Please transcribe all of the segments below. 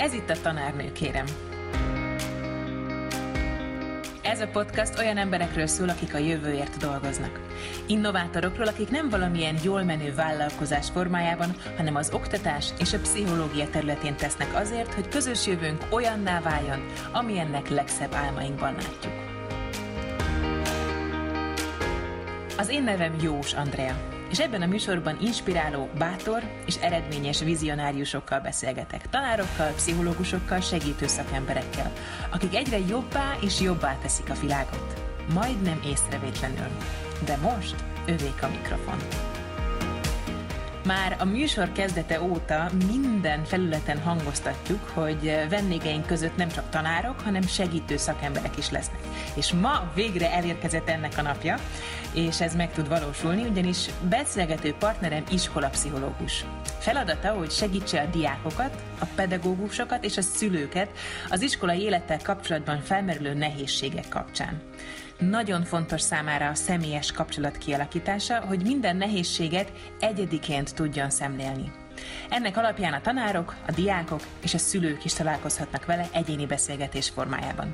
Ez itt a tanárnő, kérem. Ez a podcast olyan emberekről szól, akik a jövőért dolgoznak. Innovátorokról, akik nem valamilyen jól menő vállalkozás formájában, hanem az oktatás és a pszichológia területén tesznek azért, hogy közös jövőnk olyanná váljon, amilyennek legszebb álmainkban látjuk. Az én nevem Jós Andrea és ebben a műsorban inspiráló, bátor és eredményes vizionáriusokkal beszélgetek, tanárokkal, pszichológusokkal, segítő szakemberekkel, akik egyre jobbá és jobbá teszik a világot. Majdnem észrevétlenül. De most övék a mikrofon. Már a műsor kezdete óta minden felületen hangoztatjuk, hogy vendégeink között nem csak tanárok, hanem segítő szakemberek is lesznek. És ma végre elérkezett ennek a napja, és ez meg tud valósulni, ugyanis beszélgető partnerem iskolapszichológus. Feladata, hogy segítse a diákokat, a pedagógusokat és a szülőket az iskolai élettel kapcsolatban felmerülő nehézségek kapcsán. Nagyon fontos számára a személyes kapcsolat kialakítása, hogy minden nehézséget egyediként tudjon szemlélni. Ennek alapján a tanárok, a diákok és a szülők is találkozhatnak vele egyéni beszélgetés formájában.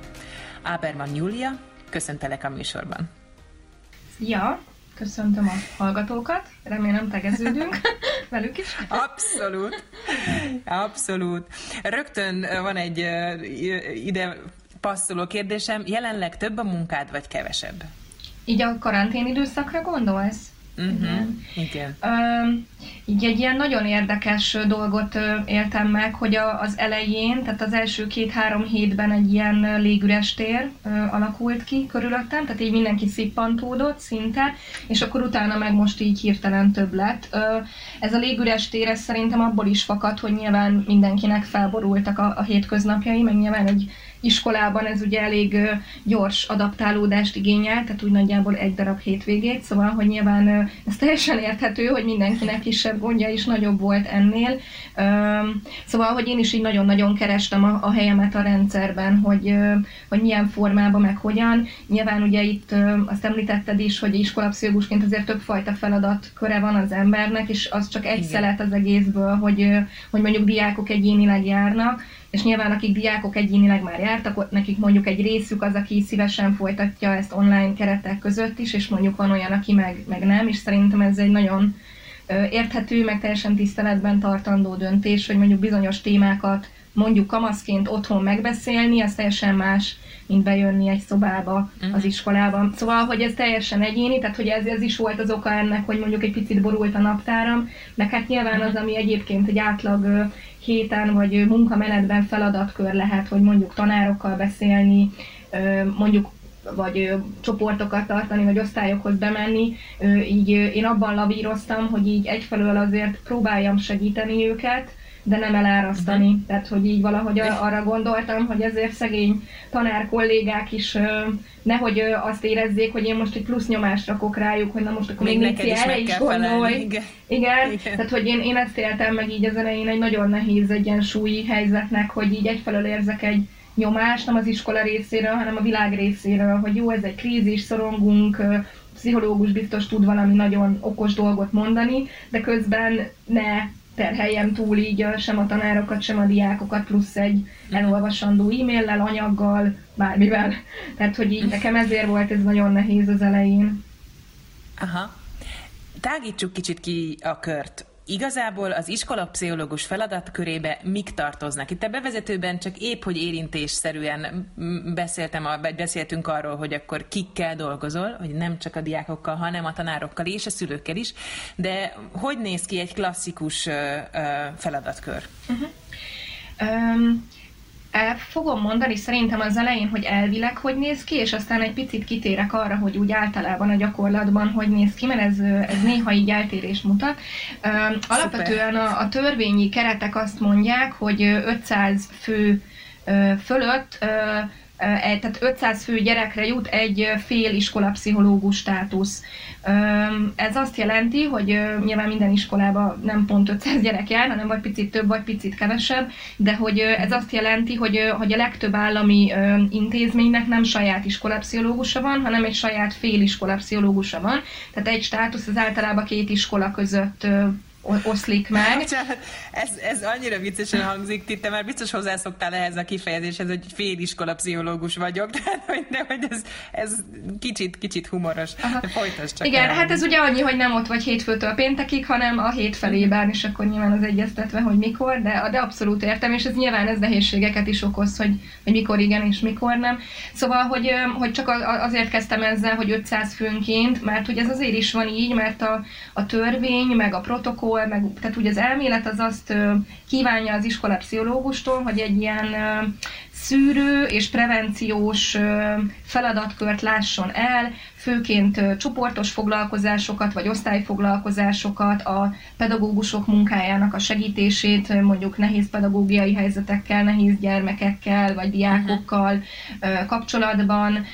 Áberman Júlia, köszöntelek a műsorban. Ja, köszöntöm a hallgatókat, remélem tegeződünk velük is. Abszolút, abszolút. Rögtön van egy ide passzoló kérdésem, jelenleg több a munkád, vagy kevesebb? Így a karantén időszakra gondolsz? Uh-huh. Igen. Igen. Uh, így egy ilyen nagyon érdekes dolgot éltem meg, hogy a, az elején, tehát az első két-három hétben egy ilyen légüres tér uh, alakult ki körülöttem, tehát így mindenki szippantódott szinte, és akkor utána meg most így hirtelen több lett. Uh, ez a légüres tér ez szerintem abból is fakad, hogy nyilván mindenkinek felborultak a, a hétköznapjai, meg nyilván egy iskolában ez ugye elég gyors adaptálódást igényel, tehát úgy nagyjából egy darab hétvégét, szóval, hogy nyilván ez teljesen érthető, hogy mindenkinek kisebb gondja is nagyobb volt ennél. Szóval, hogy én is így nagyon-nagyon kerestem a, a helyemet a rendszerben, hogy, hogy milyen formában, meg hogyan. Nyilván ugye itt azt említetted is, hogy iskolapszichológusként azért többfajta feladat köre van az embernek, és az csak egy Igen. szelet az egészből, hogy, hogy mondjuk diákok egyénileg járnak, és nyilván akik diákok egyénileg már jártak, nekik mondjuk egy részük az, aki szívesen folytatja ezt online keretek között is, és mondjuk van olyan, aki meg, meg nem, és szerintem ez egy nagyon érthető, meg teljesen tiszteletben tartandó döntés, hogy mondjuk bizonyos témákat mondjuk kamaszként otthon megbeszélni, az teljesen más, mint bejönni egy szobába az mhm. iskolában. Szóval, hogy ez teljesen egyéni, tehát hogy ez, ez is volt az oka ennek, hogy mondjuk egy picit borult a naptáram, meg hát nyilván az, ami egyébként egy átlag héten vagy munkamenetben feladatkör lehet, hogy mondjuk tanárokkal beszélni, mondjuk vagy csoportokat tartani, vagy osztályokhoz bemenni, így én abban lavíroztam, hogy így egyfelől azért próbáljam segíteni őket, de nem elárasztani. Uh-huh. Tehát, hogy így valahogy arra gondoltam, hogy ezért szegény tanár kollégák is nehogy azt érezzék, hogy én most egy plusz nyomást rakok rájuk, hogy na most akkor még, még is erre is gondolj. Igen. Igen. Igen. Tehát, hogy én, én ezt éltem meg így az elején egy nagyon nehéz egyensúlyi helyzetnek, hogy így egyfelől érzek egy nyomást, nem az iskola részéről, hanem a világ részéről, hogy jó, ez egy krízis, szorongunk, pszichológus biztos tud valami nagyon okos dolgot mondani, de közben ne terheljem túl így sem a tanárokat, sem a diákokat, plusz egy elolvasandó e-maillel, anyaggal, bármivel. Tehát, hogy így nekem ezért volt ez nagyon nehéz az elején. Aha. Tágítsuk kicsit ki a kört. Igazából az iskolapszichológus feladatkörébe mik tartoznak? Itt a bevezetőben csak épp, hogy érintésszerűen beszéltem, beszéltünk arról, hogy akkor kikkel dolgozol, hogy nem csak a diákokkal, hanem a tanárokkal és a szülőkkel is, de hogy néz ki egy klasszikus feladatkör? Uh-huh. Um, el fogom mondani szerintem az elején, hogy elvileg hogy néz ki, és aztán egy picit kitérek arra, hogy úgy általában a gyakorlatban hogy néz ki, mert ez, ez néha így eltérést mutat. Alapvetően a, a törvényi keretek azt mondják, hogy 500 fő fölött tehát 500 fő gyerekre jut egy fél iskola pszichológus státusz. Ez azt jelenti, hogy nyilván minden iskolában nem pont 500 gyerek jár, hanem vagy picit több, vagy picit kevesebb, de hogy ez azt jelenti, hogy, hogy a legtöbb állami intézménynek nem saját iskolapszichológusa van, hanem egy saját fél iskolapszichológusa van. Tehát egy státusz az általában két iskola között oszlik meg. ez, ez annyira viccesen hangzik, Titte, mert biztos hozzászoktál ehhez a kifejezéshez, hogy féliskola pszichológus vagyok, de hogy, de, hogy ez, ez kicsit, kicsit humoros. Folytasd csak Igen, el. hát ez ugye annyi, hogy nem ott vagy hétfőtől péntekig, hanem a hét felében, és akkor nyilván az egyeztetve, hogy mikor, de, de abszolút értem, és ez nyilván ez nehézségeket is okoz, hogy, hogy mikor igen és mikor nem. Szóval, hogy, hogy csak azért kezdtem ezzel, hogy 500 főnként, mert hogy ez azért is van így, mert a, a törvény, meg a protokoll, meg, tehát ugye az elmélet az azt kívánja az iskola pszichológustól, hogy egy ilyen szűrő és prevenciós feladatkört lásson el, főként csoportos foglalkozásokat vagy osztályfoglalkozásokat, a pedagógusok munkájának a segítését, mondjuk nehéz pedagógiai helyzetekkel, nehéz gyermekekkel vagy diákokkal kapcsolatban.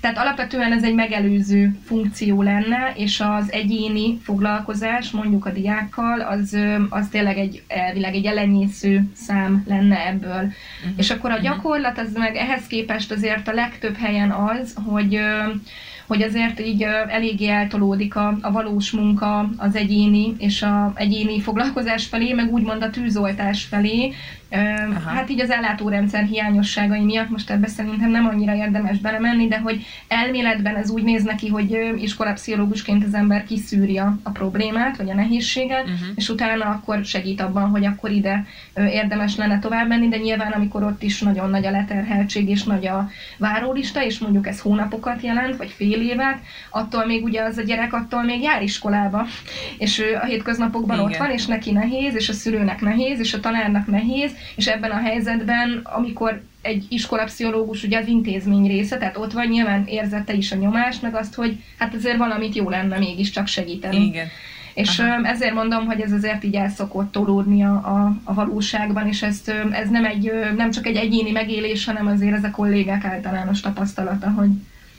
Tehát alapvetően ez egy megelőző funkció lenne, és az egyéni foglalkozás mondjuk a diákkal, az, az tényleg egy elvileg egy elenyésző szám lenne ebből. Uh-huh. És akkor a mhm. gyakorlat az meg ehhez képest azért a legtöbb helyen az, hogy Mm-hmm. Hogy azért így eléggé eltolódik a, a valós munka az egyéni és a egyéni foglalkozás felé, meg úgymond a tűzoltás felé, Aha. Hát így az ellátórendszer hiányosságai miatt most ebbe szerintem nem annyira érdemes belemenni, de hogy elméletben ez úgy néz neki, hogy iskolapszichológusként az ember kiszűrja a problémát, vagy a nehézséget, uh-huh. és utána akkor segít abban, hogy akkor ide érdemes lenne tovább menni, de nyilván amikor ott is nagyon nagy a leterheltség és nagy a várólista, és mondjuk ez hónapokat jelent, vagy fél évet, attól még ugye az a gyerek attól még jár iskolába, és ő a hétköznapokban Igen. ott van, és neki nehéz, és a szülőnek nehéz, és a tanárnak nehéz, és ebben a helyzetben, amikor egy iskolapszichológus ugye az intézmény része, tehát ott van nyilván érzette is a nyomást, meg azt, hogy hát azért valamit jó lenne mégiscsak segíteni. Igen. És Aha. ezért mondom, hogy ez azért így el szokott tolódni a, a, a valóságban, és ezt, ez nem, egy, nem csak egy egyéni megélés, hanem azért ez a kollégák általános tapasztalata, hogy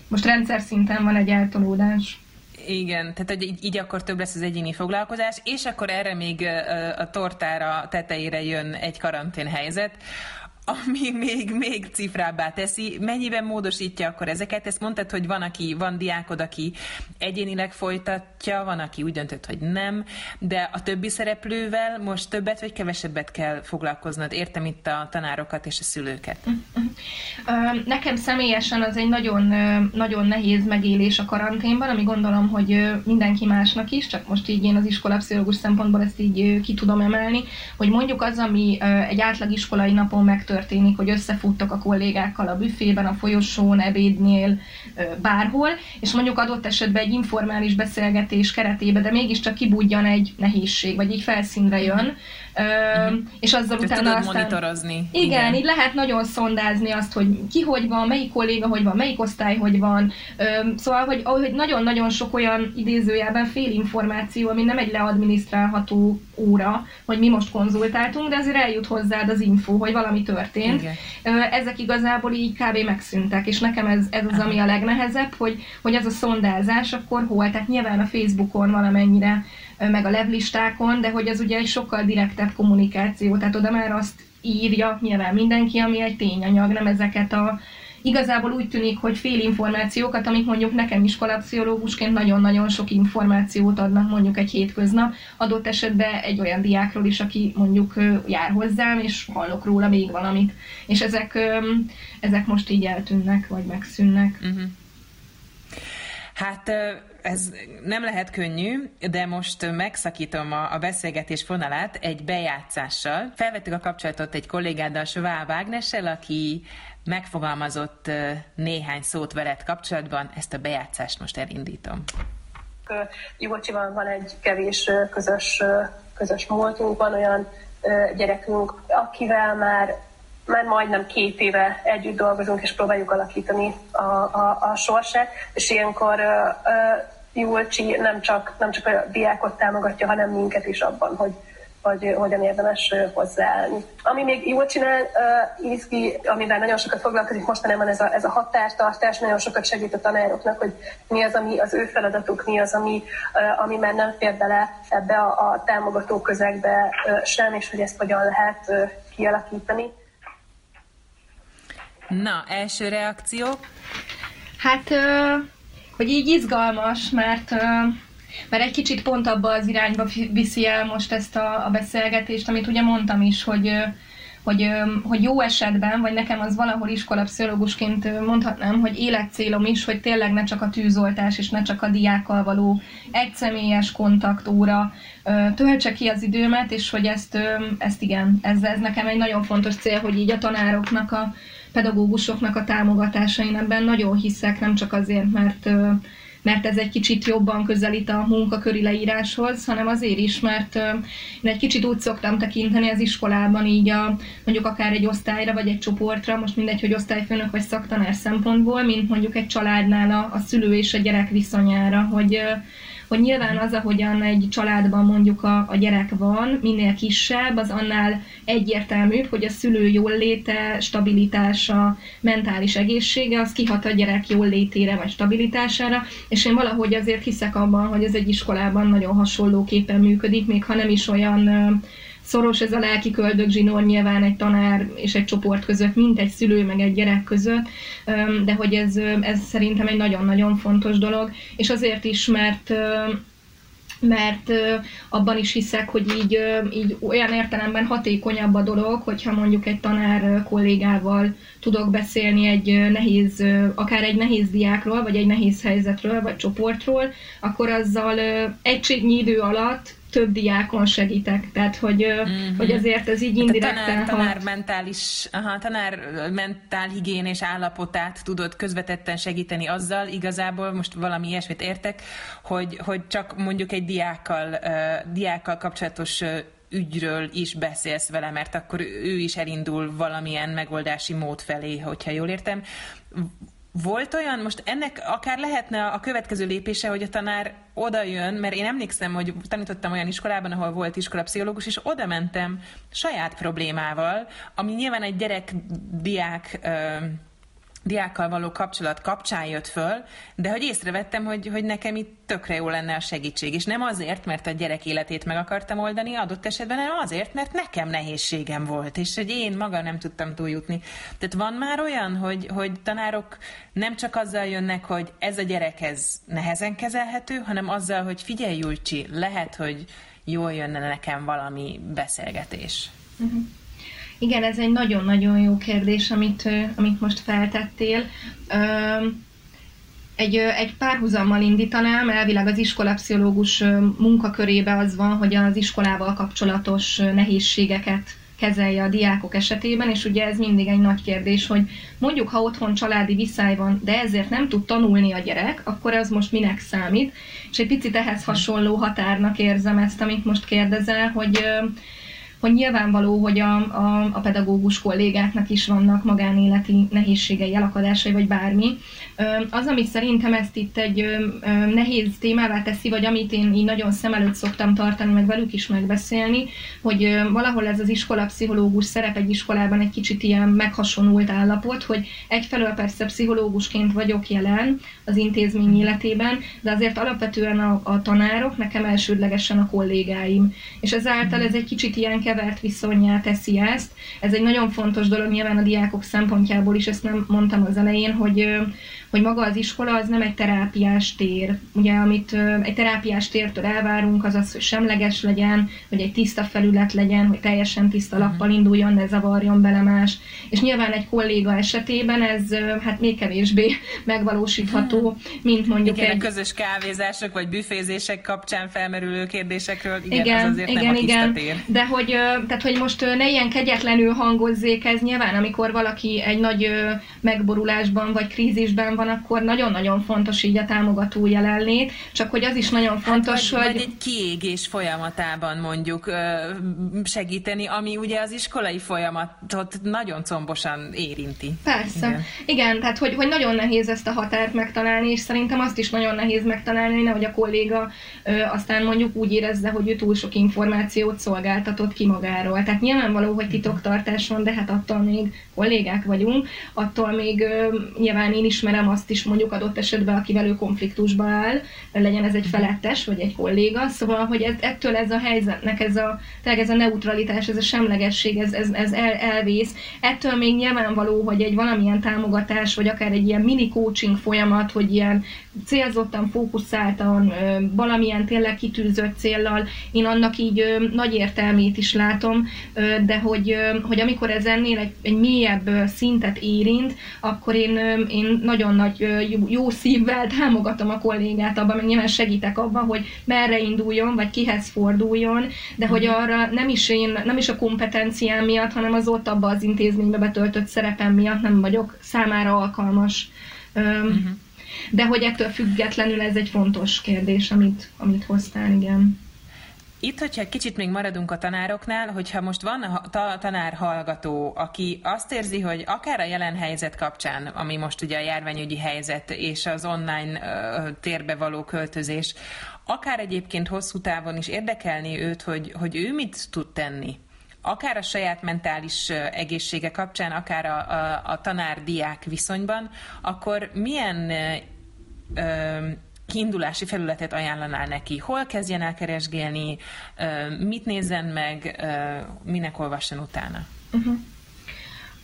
most rendszer szinten van egy eltolódás. Igen, tehát hogy így, így akkor több lesz az egyéni foglalkozás, és akkor erre még a tortára tetejére jön egy karantén helyzet, ami még, még cifrábbá teszi. Mennyiben módosítja akkor ezeket? Ezt mondtad, hogy van, aki, van diákod, aki egyénileg folytatja, van, aki úgy döntött, hogy nem, de a többi szereplővel most többet vagy kevesebbet kell foglalkoznod. Értem itt a tanárokat és a szülőket. Nekem személyesen az egy nagyon, nagyon nehéz megélés a karanténban, ami gondolom, hogy mindenki másnak is, csak most így én az iskolapszichológus szempontból ezt így ki tudom emelni, hogy mondjuk az, ami egy átlag iskolai napon megtörténik, történik, hogy összefuttok a kollégákkal a büfében, a folyosón, ebédnél, bárhol, és mondjuk adott esetben egy informális beszélgetés keretében, de mégiscsak kibudjan egy nehézség, vagy így felszínre jön, Uh-huh. és azzal Te utána aztán... monitorozni. Igen, igen, így lehet nagyon szondázni azt, hogy ki hogy van, melyik kolléga hogy van, melyik osztály hogy van. Szóval, hogy, hogy nagyon-nagyon sok olyan idézőjelben félinformáció, ami nem egy leadminisztrálható óra, hogy mi most konzultáltunk, de azért eljut hozzád az info, hogy valami történt. Igen. Ezek igazából így kb. megszűntek, és nekem ez, ez az, ami a legnehezebb, hogy, hogy az a szondázás akkor hol, tehát nyilván a Facebookon valamennyire meg a levlistákon, de hogy ez ugye egy sokkal direktebb kommunikáció, tehát oda már azt írja nyilván mindenki, ami egy tényanyag, nem ezeket a igazából úgy tűnik, hogy fél információkat, amik mondjuk nekem iskolapszichológusként nagyon-nagyon sok információt adnak mondjuk egy hétköznap, adott esetben egy olyan diákról is, aki mondjuk jár hozzám, és hallok róla még valamit. És ezek, ezek most így eltűnnek, vagy megszűnnek. Uh-huh. Hát ez nem lehet könnyű, de most megszakítom a, beszélgetés fonalát egy bejátszással. Felvettük a kapcsolatot egy kollégáddal, Sová Vágnessel, aki megfogalmazott néhány szót veled kapcsolatban. Ezt a bejátszást most elindítom. Jugocsival van egy kevés közös, közös múltunk, van olyan gyerekünk, akivel már már majdnem két éve együtt dolgozunk, és próbáljuk alakítani a, a, a sorsát, és ilyenkor Julcsi nem csak, nem csak a diákot támogatja, hanem minket is abban, hogy, hogy hogyan érdemes hozzáállni. Ami még jól csinál, uh, izgi, amivel nagyon sokat foglalkozik mostanában ez a, ez a határtartás, nagyon sokat segít a tanároknak, hogy mi az, ami az ő feladatuk, mi az, ami, uh, ami már nem fér bele ebbe a, a támogató közegbe uh, sem, és hogy ezt hogyan lehet uh, kialakítani. Na, első reakció? Hát... Hogy így izgalmas, mert Mert egy kicsit pont abba az irányba viszi el most ezt a, a beszélgetést, amit ugye mondtam is, hogy hogy, hogy jó esetben, vagy nekem az valahol iskolapszichológusként mondhatnám, hogy életcélom is, hogy tényleg ne csak a tűzoltás, és ne csak a diákkal való egyszemélyes kontaktóra töltse ki az időmet, és hogy ezt, ezt igen, ez, ez nekem egy nagyon fontos cél, hogy így a tanároknak, a pedagógusoknak a támogatása, én ebben nagyon hiszek, nem csak azért, mert mert ez egy kicsit jobban közelít a munkaköri leíráshoz, hanem azért is, mert én egy kicsit úgy szoktam tekinteni az iskolában így a, mondjuk akár egy osztályra vagy egy csoportra, most mindegy, hogy osztályfőnök vagy szaktanár szempontból, mint mondjuk egy családnál a, a szülő és a gyerek viszonyára, hogy hogy nyilván az, ahogyan egy családban mondjuk a, a gyerek van, minél kisebb, az annál egyértelműbb, hogy a szülő jól léte, stabilitása, mentális egészsége, az kihat a gyerek jól létére vagy stabilitására, és én valahogy azért hiszek abban, hogy ez egy iskolában nagyon hasonlóképpen működik, még ha nem is olyan szoros ez a lelki köldögzsinór nyilván egy tanár és egy csoport között, mint egy szülő meg egy gyerek között, de hogy ez, ez szerintem egy nagyon-nagyon fontos dolog, és azért is, mert mert abban is hiszek, hogy így, így olyan értelemben hatékonyabb a dolog, hogyha mondjuk egy tanár kollégával tudok beszélni egy nehéz, akár egy nehéz diákról, vagy egy nehéz helyzetről, vagy csoportról, akkor azzal egységnyi idő alatt több diákon segítek, tehát hogy, mm-hmm. hogy azért ez így indirekten tanár, tanár mentális, aha, tanár mentál higiénés állapotát tudod közvetetten segíteni azzal, igazából most valami ilyesmit értek, hogy, hogy csak mondjuk egy diákkal, uh, diákkal kapcsolatos uh, ügyről is beszélsz vele, mert akkor ő is elindul valamilyen megoldási mód felé, hogyha jól értem volt olyan, most ennek akár lehetne a következő lépése, hogy a tanár oda jön, mert én emlékszem, hogy tanítottam olyan iskolában, ahol volt iskolapszichológus, és oda mentem saját problémával, ami nyilván egy gyerek-diák diákkal való kapcsolat kapcsán jött föl, de hogy észrevettem, hogy, hogy nekem itt tökre jó lenne a segítség. És nem azért, mert a gyerek életét meg akartam oldani, adott esetben, hanem azért, mert nekem nehézségem volt, és hogy én maga nem tudtam túljutni. Tehát van már olyan, hogy, hogy tanárok nem csak azzal jönnek, hogy ez a gyerek ez nehezen kezelhető, hanem azzal, hogy figyelj, Julcsi, lehet, hogy jól jönne nekem valami beszélgetés. Uh-huh. Igen, ez egy nagyon-nagyon jó kérdés, amit, amit most feltettél. Egy, egy párhuzammal indítanám, elvileg az iskolapszichológus munkakörébe az van, hogy az iskolával kapcsolatos nehézségeket kezelje a diákok esetében, és ugye ez mindig egy nagy kérdés, hogy mondjuk, ha otthon családi viszály van, de ezért nem tud tanulni a gyerek, akkor az most minek számít? És egy picit ehhez hasonló határnak érzem ezt, amit most kérdezel, hogy hogy nyilvánvaló, hogy a, a, a pedagógus kollégáknak is vannak magánéleti nehézségei, elakadásai, vagy bármi. Az, amit szerintem ezt itt egy nehéz témává teszi, vagy amit én így nagyon szem előtt szoktam tartani, meg velük is megbeszélni, hogy valahol ez az iskolapszichológus szerep egy iskolában egy kicsit ilyen meghasonult állapot, hogy egyfelől persze pszichológusként vagyok jelen az intézmény életében, de azért alapvetően a, a tanárok nekem elsődlegesen a kollégáim. És ezáltal ez egy kicsit ilyen kevert viszonyá teszi ezt. Ez egy nagyon fontos dolog nyilván a diákok szempontjából is, ezt nem mondtam az elején, hogy hogy maga az iskola az nem egy terápiás tér. Ugye, amit egy terápiás tértől elvárunk, az az, hogy semleges legyen, hogy egy tiszta felület legyen, hogy teljesen tiszta mhm. lappal induljon, ne zavarjon bele más. És nyilván egy kolléga esetében ez hát még kevésbé megvalósítható, mhm. mint mondjuk igen, egy... a közös kávézások vagy büfézések kapcsán felmerülő kérdésekről, igen, igen az azért igen, nem a igen. tér. De hogy, tehát, hogy most ne ilyen kegyetlenül hangozzék ez nyilván, amikor valaki egy nagy megborulásban vagy krízisben van, akkor nagyon-nagyon fontos így a támogató jelenlét, csak hogy az is nagyon hát fontos, hát, vagy, hogy... Vagy egy kiégés folyamatában mondjuk segíteni, ami ugye az iskolai folyamatot nagyon combosan érinti. Persze. Igen, Igen tehát hogy, hogy nagyon nehéz ezt a határt megtalálni, és szerintem azt is nagyon nehéz megtalálni, hogy a kolléga ö, aztán mondjuk úgy érezze, hogy ő túl sok információt szolgáltatott ki magáról. Tehát nyilvánvaló, hogy titoktartás van, de hát attól még kollégák vagyunk, attól még ö, nyilván én ismerem azt is mondjuk adott esetben, akivel ő konfliktusba áll, legyen ez egy felettes, vagy egy kolléga, szóval, hogy ez, ettől ez a helyzetnek, ez a, tényleg ez a neutralitás, ez a semlegesség, ez, ez, ez el, elvész. Ettől még nyilvánvaló, hogy egy valamilyen támogatás, vagy akár egy ilyen mini coaching folyamat, hogy ilyen célzottan, fókuszáltan, valamilyen tényleg kitűzött céllal, én annak így nagy értelmét is látom, de hogy, hogy amikor ez ennél egy, egy mélyebb szintet érint, akkor én, én nagyon nagy jó szívvel támogatom a kollégát abban, meg nyilván segítek abban, hogy merre induljon, vagy kihez forduljon, de hogy mhm. arra nem is én, nem is a kompetenciám miatt, hanem az ott abban az intézménybe betöltött szerepem miatt nem vagyok számára alkalmas. Uh-huh. De hogy ettől függetlenül ez egy fontos kérdés, amit, amit hoztál, igen. Itt, hogyha kicsit még maradunk a tanároknál, hogyha most van a tanár hallgató, aki azt érzi, hogy akár a jelen helyzet kapcsán, ami most ugye a járványügyi helyzet és az online térbe való költözés, akár egyébként hosszú távon is érdekelni őt, hogy, hogy ő mit tud tenni akár a saját mentális egészsége kapcsán, akár a, a, a tanár-diák viszonyban, akkor milyen ö, kiindulási felületet ajánlanál neki? Hol kezdjen el keresgélni, ö, mit nézzen meg, ö, minek olvasson utána? Uh-huh.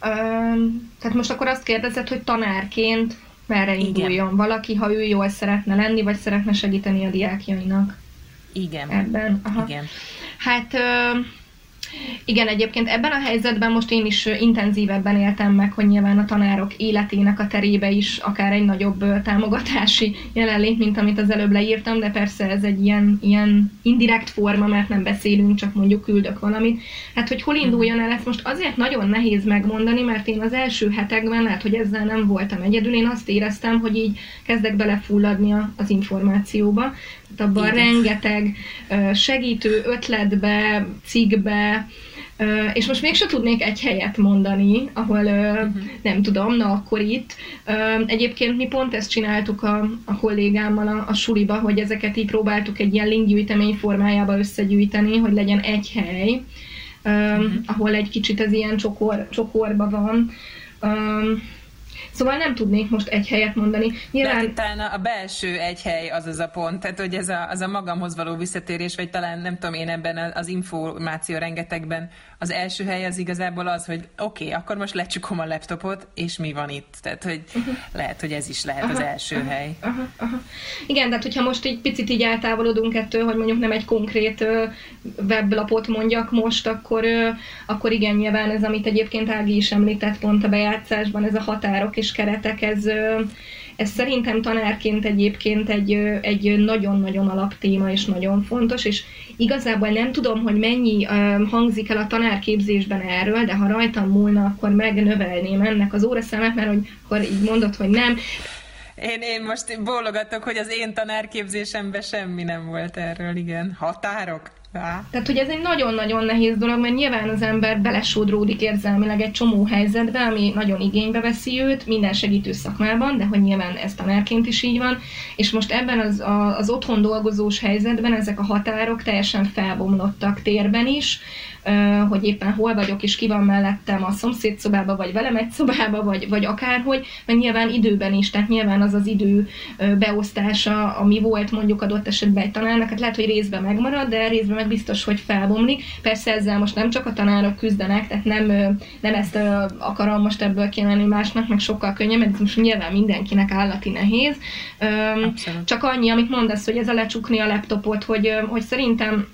Um, tehát most akkor azt kérdezed, hogy tanárként merre induljon Igen. valaki, ha ő jól szeretne lenni, vagy szeretne segíteni a diákjainak? Igen. Ebben. Aha. Igen. Hát... Uh, igen, egyébként ebben a helyzetben most én is intenzívebben éltem meg, hogy nyilván a tanárok életének a terébe is akár egy nagyobb támogatási jelenlét, mint amit az előbb leírtam, de persze ez egy ilyen, ilyen indirekt forma, mert nem beszélünk, csak mondjuk küldök valamit. Hát, hogy hol induljon el, ezt most azért nagyon nehéz megmondani, mert én az első hetekben, lehet, hogy ezzel nem voltam egyedül, én azt éreztem, hogy így kezdek belefulladni az információba, tehát abban Igen. rengeteg segítő ötletbe, cikkbe, és most mégsem tudnék egy helyet mondani, ahol uh-huh. nem tudom, na akkor itt. Egyébként mi pont ezt csináltuk a, a kollégámmal a, a suliba, hogy ezeket így próbáltuk egy ilyen linkgyűjtemény formájába összegyűjteni, hogy legyen egy hely, uh-huh. ahol egy kicsit ez ilyen csokor, csokorba van. Szóval nem tudnék most egy helyet mondani. Nyilván... De talán a belső egy hely az az a pont, tehát hogy ez a, az a magamhoz való visszatérés, vagy talán nem tudom én ebben az információ rengetegben az első hely az igazából az, hogy oké, okay, akkor most lecsukom a laptopot, és mi van itt? Tehát, hogy uh-huh. lehet, hogy ez is lehet aha, az első aha, hely. Aha, aha. Igen, tehát hogyha most egy picit így eltávolodunk ettől, hogy mondjuk nem egy konkrét weblapot mondjak most, akkor, akkor igen, nyilván ez, amit egyébként Ági is említett pont a bejátszásban, ez a határok és keretek, ez, ez szerintem tanárként egyébként egy, egy nagyon-nagyon alaptéma és nagyon fontos, és igazából nem tudom, hogy mennyi hangzik el a tanárképzésben erről, de ha rajtam múlna, akkor megnövelném ennek az óraszámát, mert hogy akkor így mondod, hogy nem. Én, én most bólogatok, hogy az én tanárképzésemben semmi nem volt erről, igen. Határok? Tehát, hogy ez egy nagyon-nagyon nehéz dolog, mert nyilván az ember belesodródik érzelmileg egy csomó helyzetbe, ami nagyon igénybe veszi őt, minden segítő szakmában, de hogy nyilván ez tanárként is így van, és most ebben az, a, az otthon dolgozós helyzetben ezek a határok teljesen felbomlottak térben is, hogy éppen hol vagyok, és ki van mellettem a szomszéd szobába, vagy velem egy szobába, vagy, vagy akárhogy, meg nyilván időben is, tehát nyilván az az idő beosztása, ami volt mondjuk adott esetben egy tanárnak, hát lehet, hogy részben megmarad, de részben meg biztos, hogy felbomlik. Persze ezzel most nem csak a tanárok küzdenek, tehát nem, nem ezt akarom most ebből kiemelni másnak, meg sokkal könnyebb, mert ez most nyilván mindenkinek állati nehéz. Abszolút. Csak annyi, amit mondasz, hogy ez a lecsukni a laptopot, hogy, hogy szerintem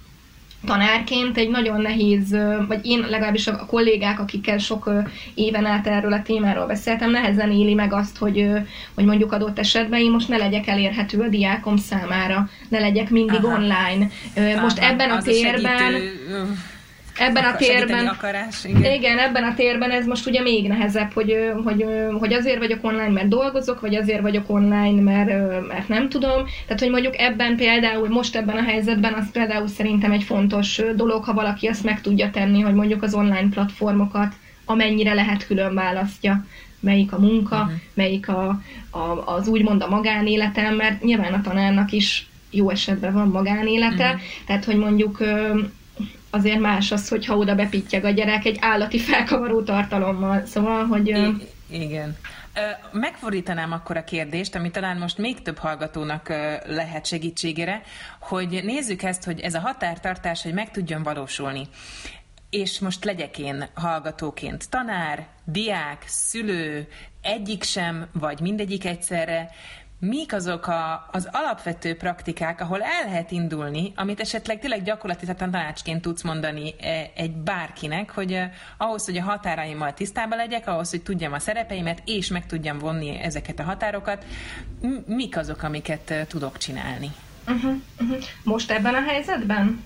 tanárként egy nagyon nehéz, vagy én legalábbis a kollégák, akikkel sok éven át erről a témáról beszéltem, nehezen éli meg azt, hogy, hogy mondjuk adott esetben én most ne legyek elérhető a diákom számára, ne legyek mindig Aha. online. Most Aha, ebben a térben... A segítő ebben a térben, akarás, igen. igen. ebben a térben ez most ugye még nehezebb, hogy, hogy, hogy azért vagyok online, mert dolgozok, vagy azért vagyok online, mert, mert nem tudom. Tehát, hogy mondjuk ebben például, most ebben a helyzetben az például szerintem egy fontos dolog, ha valaki azt meg tudja tenni, hogy mondjuk az online platformokat amennyire lehet külön választja melyik a munka, uh-huh. melyik a, a, az úgymond a magánéletem, mert nyilván a tanárnak is jó esetben van magánélete, uh-huh. tehát hogy mondjuk azért más az, hogyha oda bepittyeg a gyerek egy állati felkavaró tartalommal. Szóval, hogy... I- igen. Megfordítanám akkor a kérdést, ami talán most még több hallgatónak lehet segítségére, hogy nézzük ezt, hogy ez a határtartás, hogy meg tudjon valósulni. És most legyek én hallgatóként tanár, diák, szülő, egyik sem, vagy mindegyik egyszerre, mik azok a, az alapvető praktikák, ahol el lehet indulni, amit esetleg tényleg gyakorlatilag tanácsként tudsz mondani e, egy bárkinek, hogy eh, ahhoz, hogy a határaimmal tisztában legyek, ahhoz, hogy tudjam a szerepeimet, és meg tudjam vonni ezeket a határokat, mik azok, amiket eh, tudok csinálni? Uh-huh, uh-huh. Most ebben a helyzetben?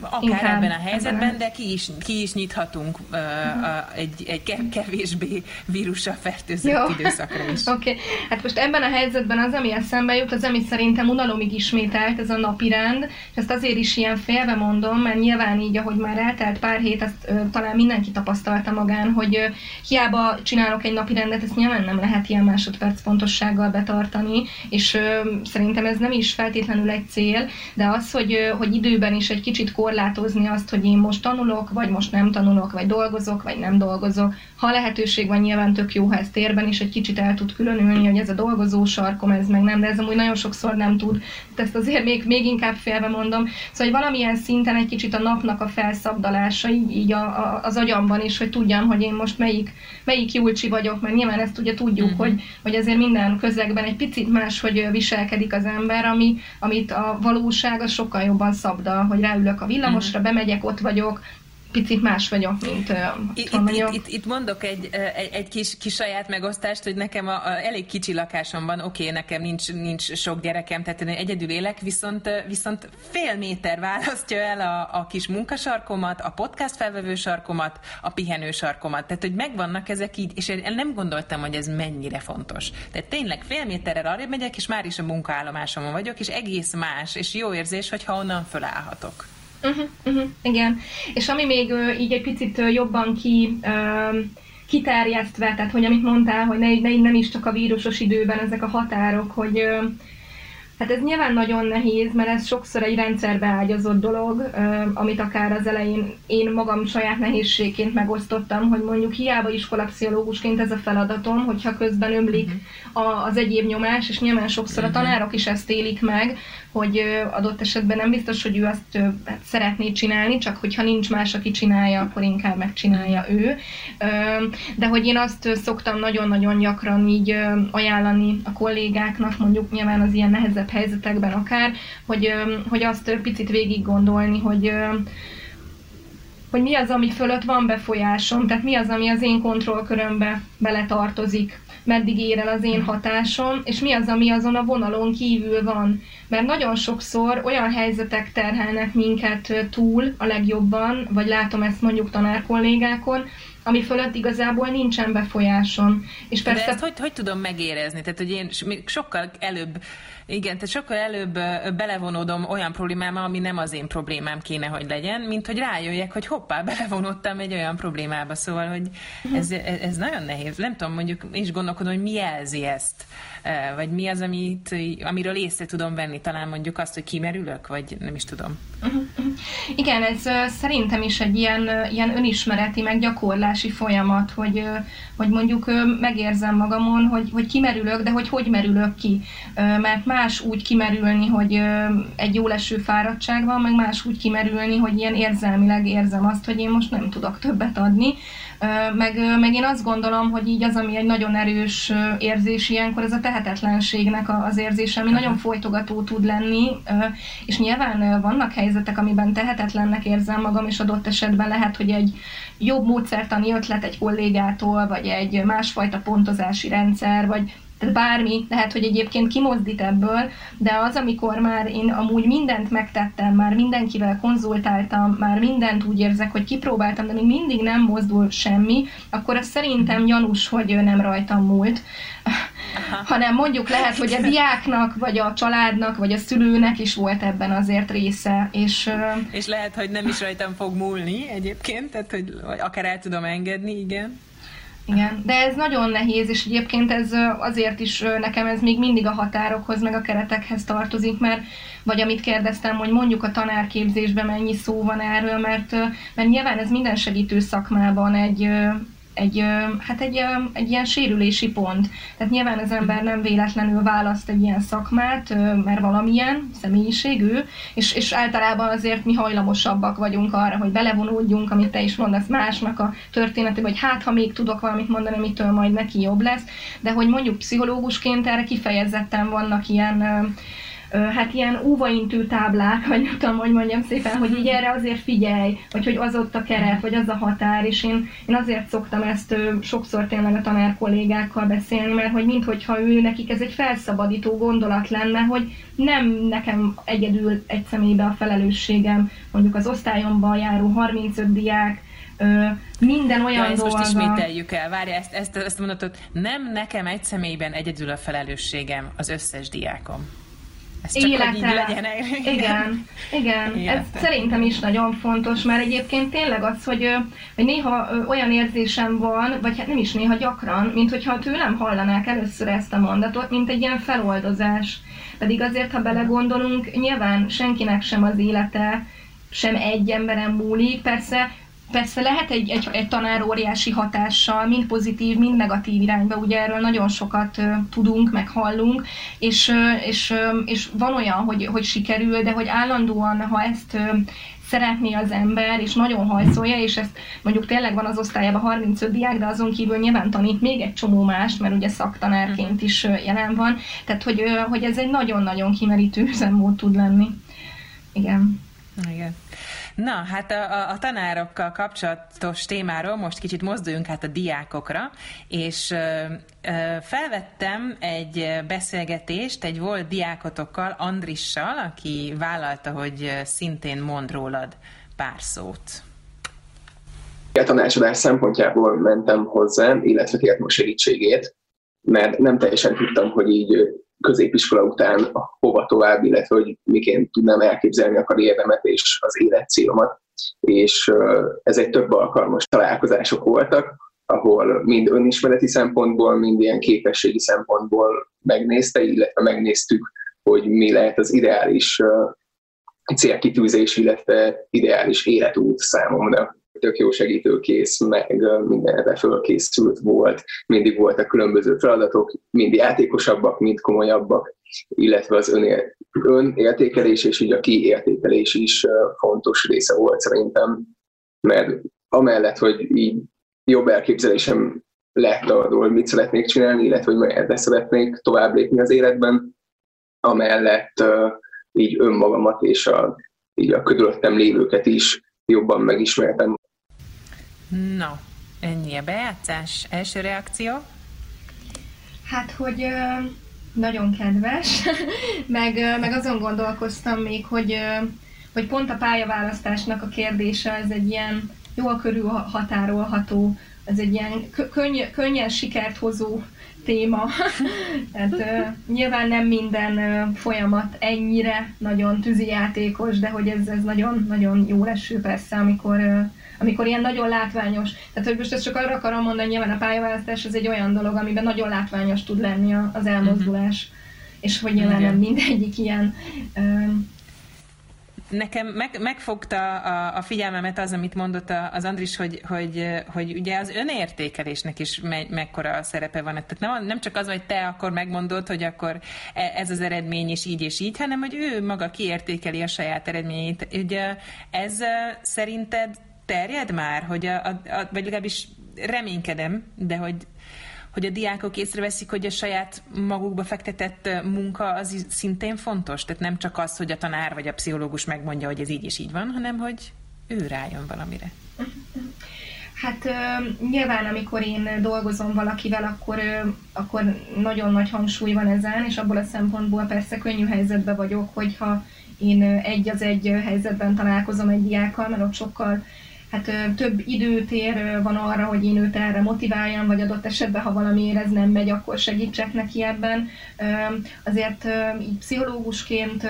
Akár Inkább ebben a helyzetben, de ki is, ki is nyithatunk uh, uh, egy, egy kevésbé vírussal fertőzött Jó. időszakra is. Oké, okay. hát most ebben a helyzetben az, ami eszembe jut, az, ami szerintem unalomig ismételt, ez a napi rend, és ezt azért is ilyen félve mondom, mert nyilván így, ahogy már eltelt pár hét, ezt uh, talán mindenki tapasztalta magán, hogy uh, hiába csinálok egy napi rendet, ezt nyilván nem lehet ilyen másodperc pontossággal betartani, és uh, szerintem ez nem is feltétlenül egy cél, de az, hogy, uh, hogy időben is egy kicsit korlátozni azt, hogy én most tanulok, vagy most nem tanulok, vagy dolgozok, vagy nem dolgozok. Ha lehetőség van, nyilván tök jó, ha ez térben is egy kicsit el tud különülni, hogy ez a dolgozó sarkom, ez meg nem, de ez amúgy nagyon sokszor nem tud. De ezt azért még, még inkább félve mondom. Szóval, hogy valamilyen szinten egy kicsit a napnak a felszabdalása, így, így a, a, az agyamban is, hogy tudjam, hogy én most melyik, melyik Julcsi vagyok, mert nyilván ezt ugye tudjuk, mm-hmm. hogy, hogy azért minden közegben egy picit más, hogy viselkedik az ember, ami, amit a valóság az sokkal jobban szabdal, hogy ráülök a villamosra, uh-huh. bemegyek, ott vagyok, picit más vagyok, mint uh, itt, itt, itt, itt mondok egy, egy, egy kis, kis saját megosztást, hogy nekem a, a elég kicsi lakásom van, oké, okay, nekem nincs, nincs sok gyerekem, tehát én egyedül élek, viszont, viszont fél méter választja el a, a kis munkasarkomat, a podcast felvevő sarkomat, a pihenő sarkomat. Tehát, hogy megvannak ezek így, és én nem gondoltam, hogy ez mennyire fontos. Tehát tényleg fél méterrel arra megyek, és már is a munkaállomásomon vagyok, és egész más, és jó érzés, hogyha onnan fölállhatok. Uh-huh, uh-huh, igen. És ami még uh, így egy picit uh, jobban ki uh, kiterjesztve, tehát hogy amit mondtál, hogy ne, ne, nem is csak a vírusos időben ezek a határok, hogy Hát ez nyilván nagyon nehéz, mert ez sokszor egy rendszerbe ágyazott dolog, amit akár az elején én magam saját nehézségként megosztottam, hogy mondjuk hiába iskolapszichológusként ez a feladatom, hogyha közben ömlik mhm. az egyéb nyomás, és nyilván sokszor a mhm. tanárok is ezt élik meg, hogy adott esetben nem biztos, hogy ő azt szeretné csinálni, csak hogyha nincs más, aki csinálja, akkor inkább megcsinálja ő. De hogy én azt szoktam nagyon-nagyon gyakran így ajánlani a kollégáknak, mondjuk nyilván az ilyen nehezebb helyzetekben akár, hogy, hogy azt picit végig gondolni, hogy hogy mi az, ami fölött van befolyásom, tehát mi az, ami az én kontrollkörömbe beletartozik meddig ér el az én hatásom, és mi az, ami azon a vonalon kívül van. Mert nagyon sokszor olyan helyzetek terhelnek minket túl a legjobban, vagy látom ezt mondjuk tanárkollégákon, ami fölött igazából nincsen befolyásom. És persze... De ezt hogy, hogy tudom megérezni? Tehát, hogy én sokkal előbb igen, tehát sokkal előbb belevonódom olyan problémába, ami nem az én problémám kéne, hogy legyen, mint hogy rájöjjek, hogy hoppá, belevonódtam egy olyan problémába. Szóval, hogy ez, ez nagyon nehéz. Nem tudom, mondjuk én is gondolkodom, hogy mi jelzi ezt, vagy mi az, amit, amiről észre tudom venni. Talán mondjuk azt, hogy kimerülök, vagy nem is tudom. Igen, ez szerintem is egy ilyen, ilyen önismereti, meg gyakorlási folyamat, hogy, hogy mondjuk megérzem magamon, hogy, hogy kimerülök, de hogy hogy merülök ki. Mert más úgy kimerülni, hogy egy jó leső fáradtság van, meg más úgy kimerülni, hogy ilyen érzelmileg érzem azt, hogy én most nem tudok többet adni. Meg, meg én azt gondolom, hogy így az, ami egy nagyon erős érzés ilyenkor, ez a tehetetlenségnek az érzése, ami nagyon folytogató tud lenni, és nyilván vannak helyzetek, amiben tehetetlennek érzem magam, és adott esetben lehet, hogy egy jobb módszertani ötlet egy kollégától, vagy egy másfajta pontozási rendszer, vagy tehát bármi, lehet, hogy egyébként kimozdít ebből, de az, amikor már én amúgy mindent megtettem, már mindenkivel konzultáltam, már mindent úgy érzek, hogy kipróbáltam, de még mindig nem mozdul semmi, akkor az szerintem gyanús, hogy ő nem rajtam múlt. Aha. hanem mondjuk lehet, hogy a diáknak, vagy a családnak, vagy a szülőnek is volt ebben azért része. És, és lehet, hogy nem is rajtam fog múlni egyébként, tehát hogy akár el tudom engedni, igen. Igen, de ez nagyon nehéz, és egyébként ez azért is nekem ez még mindig a határokhoz, meg a keretekhez tartozik, mert vagy amit kérdeztem, hogy mondjuk a tanárképzésben mennyi szó van erről, mert, mert nyilván ez minden segítő szakmában egy, egy, hát egy, egy ilyen sérülési pont. Tehát nyilván az ember nem véletlenül választ egy ilyen szakmát, mert valamilyen személyiségű, és, és általában azért mi hajlamosabbak vagyunk arra, hogy belevonódjunk, amit te is mondasz másnak a történetébe, hogy hát ha még tudok valamit mondani, mitől majd neki jobb lesz, de hogy mondjuk pszichológusként erre kifejezetten vannak ilyen hát ilyen óvaintő táblák, vagy nem tudom, hogy mondjam szépen, hogy így erre azért figyelj, vagy hogy az ott a keret, vagy az a határ, és én, én azért szoktam ezt sokszor tényleg a tanár kollégákkal beszélni, mert hogy minthogyha ő nekik ez egy felszabadító gondolat lenne, hogy nem nekem egyedül egy személybe a felelősségem, mondjuk az osztályomban járó 35 diák, minden olyan ja, ezt dolga... most ismételjük el, várj, ezt, ezt, ezt mondatod, nem nekem egy személyben egyedül a felelősségem, az összes diákom. Ez csak Életre. legyen. Igen, igen. Ez szerintem is nagyon fontos, mert egyébként tényleg az, hogy, hogy néha olyan érzésem van, vagy hát nem is néha gyakran, mint hogyha tőlem hallanák először ezt a mondatot, mint egy ilyen feloldozás. Pedig azért, ha belegondolunk, nyilván senkinek sem az élete, sem egy emberen múlik, persze Persze lehet egy, egy, egy tanár óriási hatással, mind pozitív, mind negatív irányba, ugye erről nagyon sokat uh, tudunk, meg hallunk, és, uh, és, uh, és van olyan, hogy, hogy sikerül, de hogy állandóan, ha ezt uh, szeretné az ember, és nagyon hajszolja, és ezt mondjuk tényleg van az osztályában 35 diák, de azon kívül nyilván tanít még egy csomó mást, mert ugye szaktanárként is jelen van, tehát hogy, hogy ez egy nagyon-nagyon kimerítő üzemmód tud lenni. Igen. Igen. Na, hát a, a, a tanárokkal kapcsolatos témáról most kicsit mozduljunk hát a diákokra, és ö, ö, felvettem egy beszélgetést egy volt diákotokkal, Andrissal, aki vállalta, hogy szintén mond rólad pár szót. A tanácsadás szempontjából mentem hozzá, illetve kértem a segítségét, mert nem teljesen tudtam, hogy így középiskola után hova tovább, illetve hogy miként tudnám elképzelni a karrieremet és az életcélomat. És ez egy több alkalmas találkozások voltak, ahol mind önismereti szempontból, mind ilyen képességi szempontból megnézte, illetve megnéztük, hogy mi lehet az ideális célkitűzés, illetve ideális életút számomra tök jó segítőkész, meg mindenre fölkészült volt, mindig voltak különböző feladatok, mind játékosabbak, mind komolyabbak, illetve az önér, önértékelés és így a kiértékelés is fontos része volt szerintem, mert amellett, hogy így jobb elképzelésem lett arról, hogy mit szeretnék csinálni, illetve hogy merre szeretnék tovább lépni az életben, amellett így önmagamat és a, így a körülöttem lévőket is jobban megismertem. Na, ennyi a bejátszás. Első reakció? Hát, hogy nagyon kedves, meg, meg azon gondolkoztam még, hogy, hogy pont a pályaválasztásnak a kérdése ez egy ilyen jól körül határolható, ez egy ilyen könny, könnyen sikert hozó téma. Tehát uh, nyilván nem minden uh, folyamat ennyire nagyon tűzijátékos, de hogy ez, ez nagyon, nagyon jó leső persze, amikor uh, amikor ilyen nagyon látványos, tehát hogy most ezt csak arra akarom mondani, nyilván a pályaválasztás az egy olyan dolog, amiben nagyon látványos tud lenni az elmozdulás, uh-huh. és hogy nyilván nem mindegyik ilyen nekem meg, megfogta a, a figyelmemet az, amit mondott az Andris, hogy, hogy, hogy ugye az önértékelésnek is me, mekkora a szerepe van. Tehát nem, nem csak az, hogy te akkor megmondod, hogy akkor e, ez az eredmény is így és így, hanem hogy ő maga kiértékeli a saját eredményét. Ugye ez szerinted terjed már, hogy a, a, a, vagy legalábbis reménykedem, de hogy hogy a diákok észreveszik, hogy a saját magukba fektetett munka az szintén fontos? Tehát nem csak az, hogy a tanár vagy a pszichológus megmondja, hogy ez így és így van, hanem hogy ő rájön valamire. Hát nyilván, amikor én dolgozom valakivel, akkor, akkor nagyon nagy hangsúly van ezen, és abból a szempontból persze könnyű helyzetben vagyok, hogyha én egy az egy helyzetben találkozom egy diákkal, mert ott sokkal hát több időtér van arra, hogy én őt erre motiváljam, vagy adott esetben, ha valamiért ez nem megy, akkor segítsek neki ebben. Azért így pszichológusként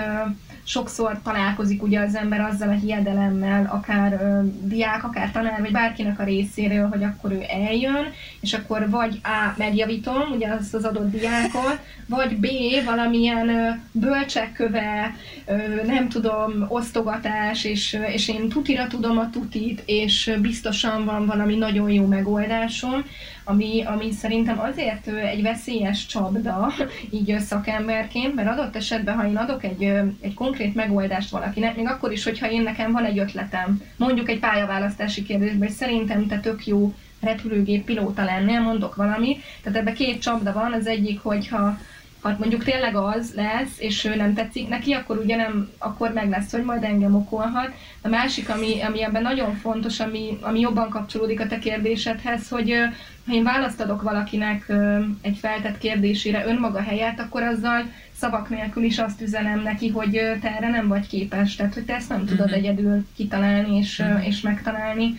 sokszor találkozik ugye az ember azzal a hiedelemmel, akár ö, diák, akár tanár, vagy bárkinek a részéről, hogy akkor ő eljön, és akkor vagy A. megjavítom ugye azt az adott diákot, vagy B. valamilyen ö, bölcsekköve, ö, nem tudom, osztogatás, és, és én tutira tudom a tutit, és biztosan van valami nagyon jó megoldásom, ami, ami szerintem azért egy veszélyes csapda, így szakemberként, mert adott esetben, ha én adok egy, egy konkrét megoldást valakinek, még akkor is, hogyha én nekem van egy ötletem, mondjuk egy pályaválasztási kérdésben, és szerintem te tök jó repülőgép pilóta lennél, mondok valami, tehát ebbe két csapda van, az egyik, hogyha ha mondjuk tényleg az lesz, és ő nem tetszik neki, akkor ugye nem, akkor meg lesz, hogy majd engem okolhat. A másik, ami, ami ebben nagyon fontos, ami, ami jobban kapcsolódik a te kérdésedhez, hogy ha én választ adok valakinek egy feltett kérdésére önmaga helyett, akkor azzal szavak nélkül is azt üzenem neki, hogy te erre nem vagy képes, tehát hogy te ezt nem tudod uh-huh. egyedül kitalálni és, uh-huh. és megtalálni.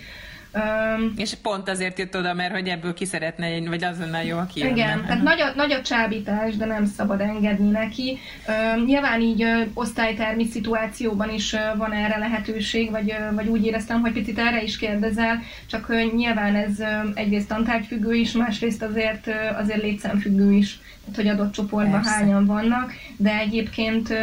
Um, és pont azért jött oda, mert hogy ebből ki szeretne, vagy az lenne jó, aki Igen, tehát nagy a, nagy a csábítás, de nem szabad engedni neki. Um, nyilván így uh, osztálytermi szituációban is uh, van erre lehetőség, vagy, uh, vagy úgy éreztem, hogy picit erre is kérdezel, csak uh, nyilván ez uh, egyrészt tantárgyfüggő is, másrészt azért, uh, azért létszámfüggő is, tehát hogy adott csoportban Persze. hányan vannak, de egyébként uh,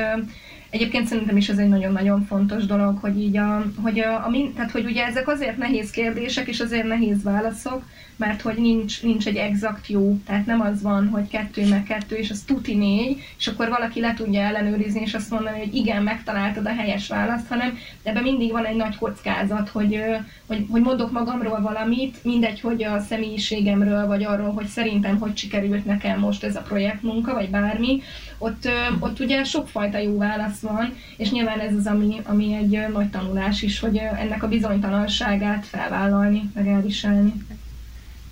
Egyébként szerintem is ez egy nagyon-nagyon fontos dolog, hogy így a, hogy a, a tehát hogy ugye ezek azért nehéz kérdések, és azért nehéz válaszok, mert hogy nincs, nincs egy exakt jó, tehát nem az van, hogy kettő meg kettő, és az tuti négy, és akkor valaki le tudja ellenőrizni, és azt mondani, hogy igen, megtaláltad a helyes választ, hanem ebben mindig van egy nagy kockázat, hogy, hogy, hogy mondok magamról valamit, mindegy, hogy a személyiségemről, vagy arról, hogy szerintem hogy sikerült nekem most ez a projektmunka, vagy bármi, ott, ott ugye sokfajta jó válasz van, és nyilván ez az, ami, ami egy nagy tanulás is, hogy ennek a bizonytalanságát felvállalni, meg elviselni.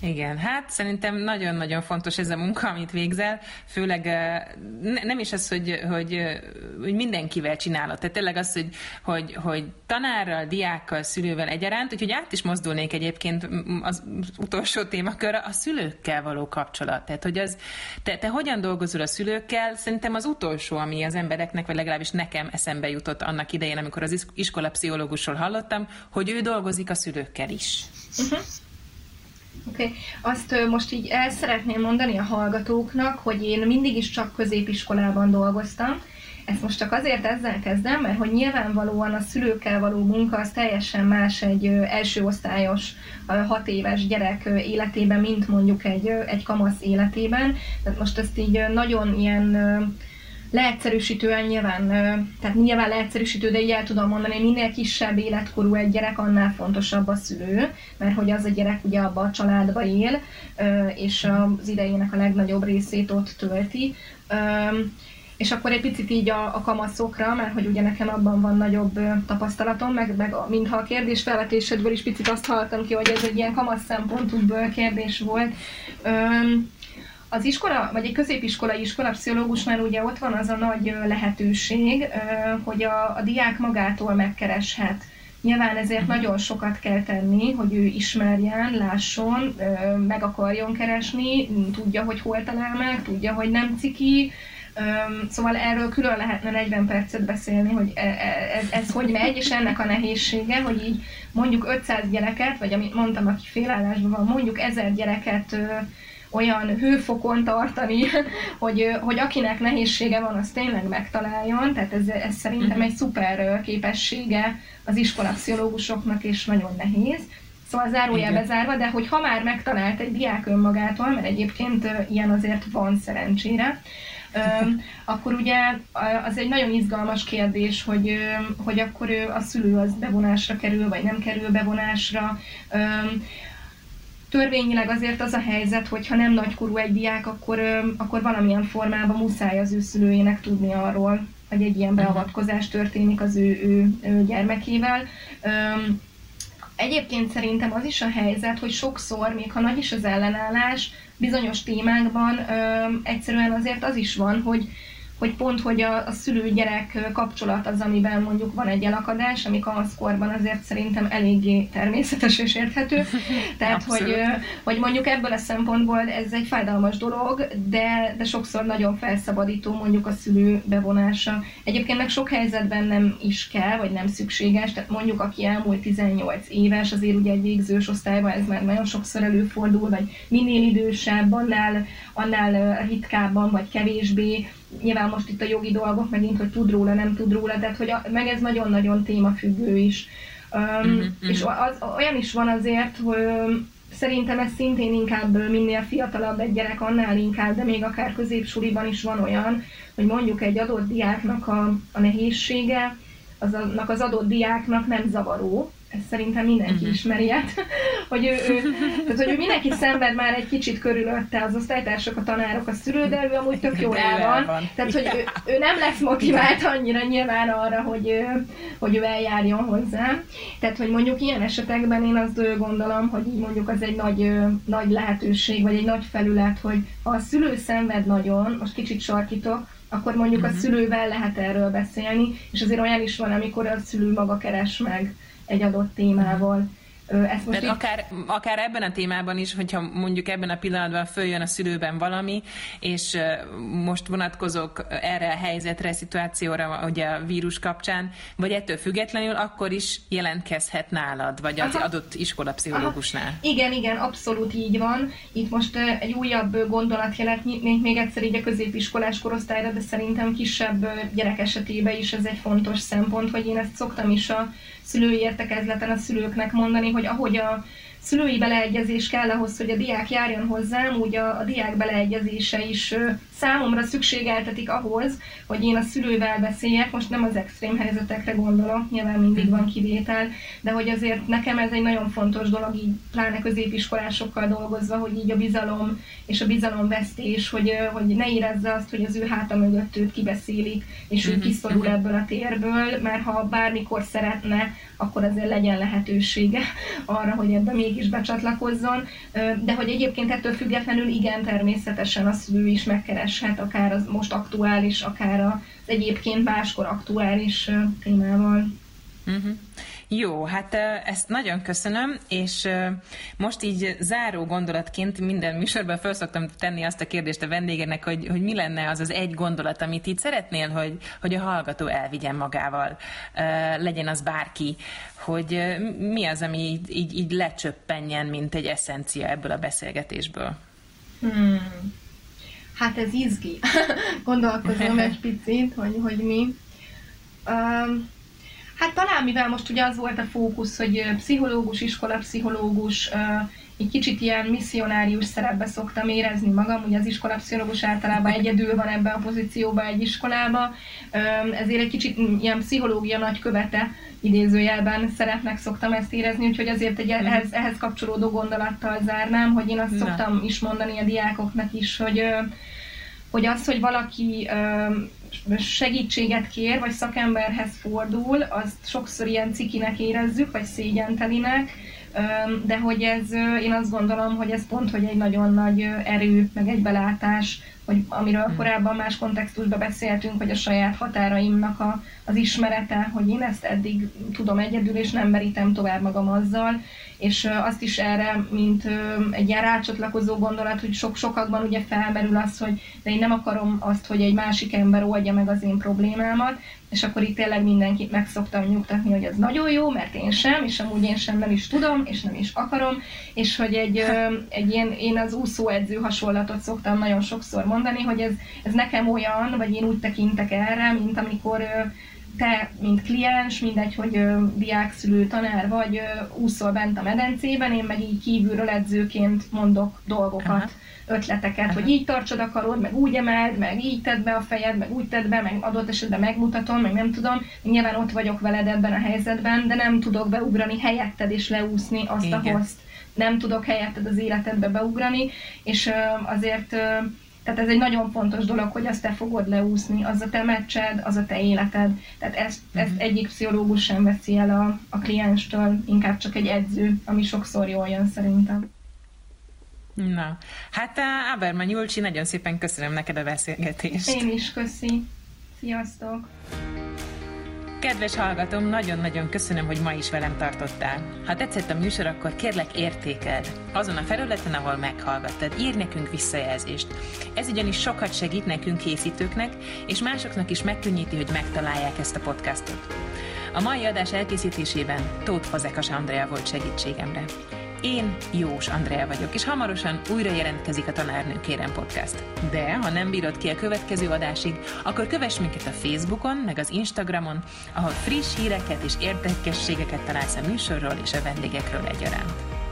Igen, hát szerintem nagyon-nagyon fontos ez a munka, amit végzel, főleg ne, nem is az, hogy, hogy, hogy mindenkivel csinálod, tehát tényleg az, hogy, hogy, hogy tanárral, diákkal, szülővel egyaránt, úgyhogy át is mozdulnék egyébként az utolsó témakörre, a szülőkkel való kapcsolat. Tehát, hogy az, te, te hogyan dolgozol a szülőkkel, szerintem az utolsó, ami az embereknek, vagy legalábbis nekem eszembe jutott annak idején, amikor az iskolapszichológusról hallottam, hogy ő dolgozik a szülőkkel is. Uh-huh. Oké, okay. azt most így el szeretném mondani a hallgatóknak, hogy én mindig is csak középiskolában dolgoztam. Ezt most csak azért ezzel kezdem, mert hogy nyilvánvalóan a szülőkkel való munka az teljesen más egy első osztályos, hat éves gyerek életében, mint mondjuk egy, egy kamasz életében. Tehát most ezt így nagyon ilyen leegyszerűsítően nyilván, tehát nyilván leegyszerűsítő, de így el tudom mondani, minél kisebb életkorú egy gyerek, annál fontosabb a szülő, mert hogy az a gyerek ugye abban a családba él, és az idejének a legnagyobb részét ott tölti. És akkor egy picit így a, a kamaszokra, mert hogy ugye nekem abban van nagyobb tapasztalatom, meg, meg mintha a kérdés felvetésedből is picit azt hallottam ki, hogy ez egy ilyen kamasz szempontú kérdés volt az iskola, vagy egy középiskolai iskolapszichológusnál ugye ott van az a nagy lehetőség, hogy a, a diák magától megkereshet. Nyilván ezért mhm. nagyon sokat kell tenni, hogy ő ismerjen, lásson, meg akarjon keresni, tudja, hogy hol talál meg, tudja, hogy nem ciki, Szóval erről külön lehetne 40 percet beszélni, hogy e, e, ez, ez hogy megy, és ennek a nehézsége, hogy így mondjuk 500 gyereket, vagy amit mondtam, aki félállásban van, mondjuk 1000 gyereket olyan hőfokon tartani, hogy, hogy akinek nehézsége van, az tényleg megtaláljon, tehát ez, ez szerintem mhm. egy szuper képessége az iskolapszichológusoknak, és nagyon nehéz. Szóval zárójelbe zárva, de hogy ha már megtalált egy diák önmagától, mert egyébként ilyen azért van szerencsére, akkor ugye az egy nagyon izgalmas kérdés, hogy, hogy akkor a szülő az bevonásra kerül, vagy nem kerül bevonásra. Törvényileg azért az a helyzet, hogy ha nem nagykorú egy diák, akkor, akkor valamilyen formában muszáj az ő szülőjének tudni arról, hogy egy ilyen beavatkozás történik az ő, ő, ő gyermekével. Egyébként szerintem az is a helyzet, hogy sokszor, még ha nagy is az ellenállás, bizonyos témákban egyszerűen azért az is van, hogy, hogy pont, hogy a, a szülő-gyerek kapcsolat az, amiben mondjuk van egy elakadás, ami kamaszkorban azért szerintem eléggé természetes és érthető. Tehát, hogy, hogy mondjuk ebből a szempontból ez egy fájdalmas dolog, de, de sokszor nagyon felszabadító mondjuk a szülő bevonása. Egyébként meg sok helyzetben nem is kell, vagy nem szükséges, tehát mondjuk aki elmúlt 18 éves, azért ugye egy végzős osztályban ez már nagyon sokszor előfordul, vagy minél idősebb, annál, annál ritkábban, vagy kevésbé. Nyilván most itt a jogi dolgok megint, hogy tud róla, nem tud róla, tehát hogy a, meg ez nagyon-nagyon témafüggő is. Um, uh-huh, és az, olyan is van azért, hogy Szerintem ez szintén inkább minél fiatalabb egy gyerek, annál inkább, de még akár középsuliban is van olyan, hogy mondjuk egy adott diáknak a, a nehézsége, az annak az adott diáknak nem zavaró, ezt szerintem mindenki uh-huh. ismeri át, hogy ő, ő, tehát, hogy ő mindenki szenved már egy kicsit körülötte, az osztálytársak, a tanárok, a szülő, de ő amúgy tök jól el van. van. Tehát, hogy ő, ő, nem lesz motivált annyira nyilván arra, hogy, ő, hogy ő eljárjon hozzá. Tehát, hogy mondjuk ilyen esetekben én azt gondolom, hogy így mondjuk az egy nagy, nagy lehetőség, vagy egy nagy felület, hogy ha a szülő szenved nagyon, most kicsit sarkítok, akkor mondjuk uh-huh. a mhm. szülővel lehet erről beszélni, és azért olyan is van, amikor a szülő maga keres meg egy adott témával. Ezt most itt... akár, akár ebben a témában is, hogyha mondjuk ebben a pillanatban följön a szülőben valami, és most vonatkozok erre a helyzetre, szituációra, ugye a vírus kapcsán, vagy ettől függetlenül, akkor is jelentkezhet nálad, vagy az Aha. adott iskolapszichológusnál. Aha. Igen, igen, abszolút így van. Itt most egy újabb gondolat jelent még, még egyszer így a középiskolás korosztályra, de szerintem kisebb gyerek esetében is ez egy fontos szempont, hogy én ezt szoktam is a szülői értekezleten a szülőknek mondani, hogy ahogy a szülői beleegyezés kell ahhoz, hogy a diák járjon hozzám, úgy a, a diák beleegyezése is számomra szükségeltetik ahhoz, hogy én a szülővel beszéljek, most nem az extrém helyzetekre gondolok, nyilván mindig van kivétel, de hogy azért nekem ez egy nagyon fontos dolog, így pláne középiskolásokkal dolgozva, hogy így a bizalom és a bizalomvesztés, hogy, hogy ne érezze azt, hogy az ő háta mögött őt kibeszélik, és ő mhm. kiszorul ebből a térből, mert ha bármikor szeretne, akkor azért legyen lehetősége arra, hogy ebbe mégis becsatlakozzon. De hogy egyébként ettől függetlenül igen, természetesen a szülő is megkereshet, akár az most aktuális, akár az egyébként máskor aktuális témával. Uh-huh. Jó, hát ezt nagyon köszönöm, és most így záró gondolatként minden műsorban fel szoktam tenni azt a kérdést a vendégeknek, hogy, hogy mi lenne az az egy gondolat, amit így szeretnél, hogy, hogy a hallgató elvigyen magával, legyen az bárki, hogy mi az, ami így, így, így lecsöppenjen, mint egy eszencia ebből a beszélgetésből? Hmm. Hát ez izgi. Gondolkozom egy picit, hogy, hogy mi. Um, Hát talán mivel most ugye az volt a fókusz, hogy pszichológus, iskolapszichológus, egy kicsit ilyen misszionárius szerepbe szoktam érezni magam, ugye az iskolapszichológus általában egyedül van ebben a pozícióban egy iskolába, ezért egy kicsit ilyen pszichológia nagykövete idézőjelben szeretnek szoktam ezt érezni, úgyhogy azért egy mhm. ehhez, ehhez kapcsolódó gondolattal zárnám, hogy én azt szoktam is mondani a diákoknak is, hogy hogy az, hogy valaki segítséget kér, vagy szakemberhez fordul, azt sokszor ilyen cikinek érezzük, vagy szégyentelinek, de hogy ez, én azt gondolom, hogy ez pont, hogy egy nagyon nagy erő, meg egy belátás, hogy amiről hmm. korábban más kontextusban beszéltünk, hogy a saját határaimnak a, az ismerete, hogy én ezt eddig tudom egyedül, és nem merítem tovább magam azzal, és azt is erre, mint egy ilyen rácsatlakozó gondolat, hogy sok sokakban ugye felmerül az, hogy de én nem akarom azt, hogy egy másik ember oldja meg az én problémámat, és akkor itt tényleg mindenkit meg szoktam nyugtatni, hogy ez nagyon jó, mert én sem, és amúgy én sem nem is tudom, és nem is akarom, és hogy egy, egy ilyen, én az úszóedző hasonlatot szoktam nagyon sokszor mondani, hogy ez, ez nekem olyan, vagy én úgy tekintek erre, mint amikor te, mint kliens, mindegy, hogy ö, diák, szülő, tanár vagy, ö, úszol bent a medencében, én meg így kívülről edzőként mondok dolgokat, Aha. ötleteket, Aha. hogy így tartsad a karod, meg úgy emeld, meg így tedd be a fejed, meg úgy tedd be, meg adott esetben megmutatom, meg nem tudom. Nyilván ott vagyok veled ebben a helyzetben, de nem tudok beugrani helyetted és leúszni azt Igen. a host. Nem tudok helyetted az életedbe beugrani, és ö, azért ö, tehát ez egy nagyon fontos dolog, hogy azt te fogod leúszni, az a te meccsed, az a te életed. Tehát ezt, ezt uh-huh. egyik pszichológus sem veszi el a, a klienstől, inkább csak egy edző, ami sokszor jól jön szerintem. Na, hát Áberma Nyulcsi, nagyon szépen köszönöm neked a beszélgetést. Én is, köszi. Sziasztok! Kedves hallgatom, nagyon-nagyon köszönöm, hogy ma is velem tartottál. Ha tetszett a műsor, akkor kérlek értékeld. Azon a felületen, ahol meghallgattad, ír nekünk visszajelzést. Ez ugyanis sokat segít nekünk készítőknek, és másoknak is megkönnyíti, hogy megtalálják ezt a podcastot. A mai adás elkészítésében Tóth Fazekas Andrea volt segítségemre. Én Jós Andrea vagyok, és hamarosan újra jelentkezik a Tanárnő Kérem Podcast. De, ha nem bírod ki a következő adásig, akkor kövess minket a Facebookon, meg az Instagramon, ahol friss híreket és érdekességeket találsz a műsorról és a vendégekről egyaránt.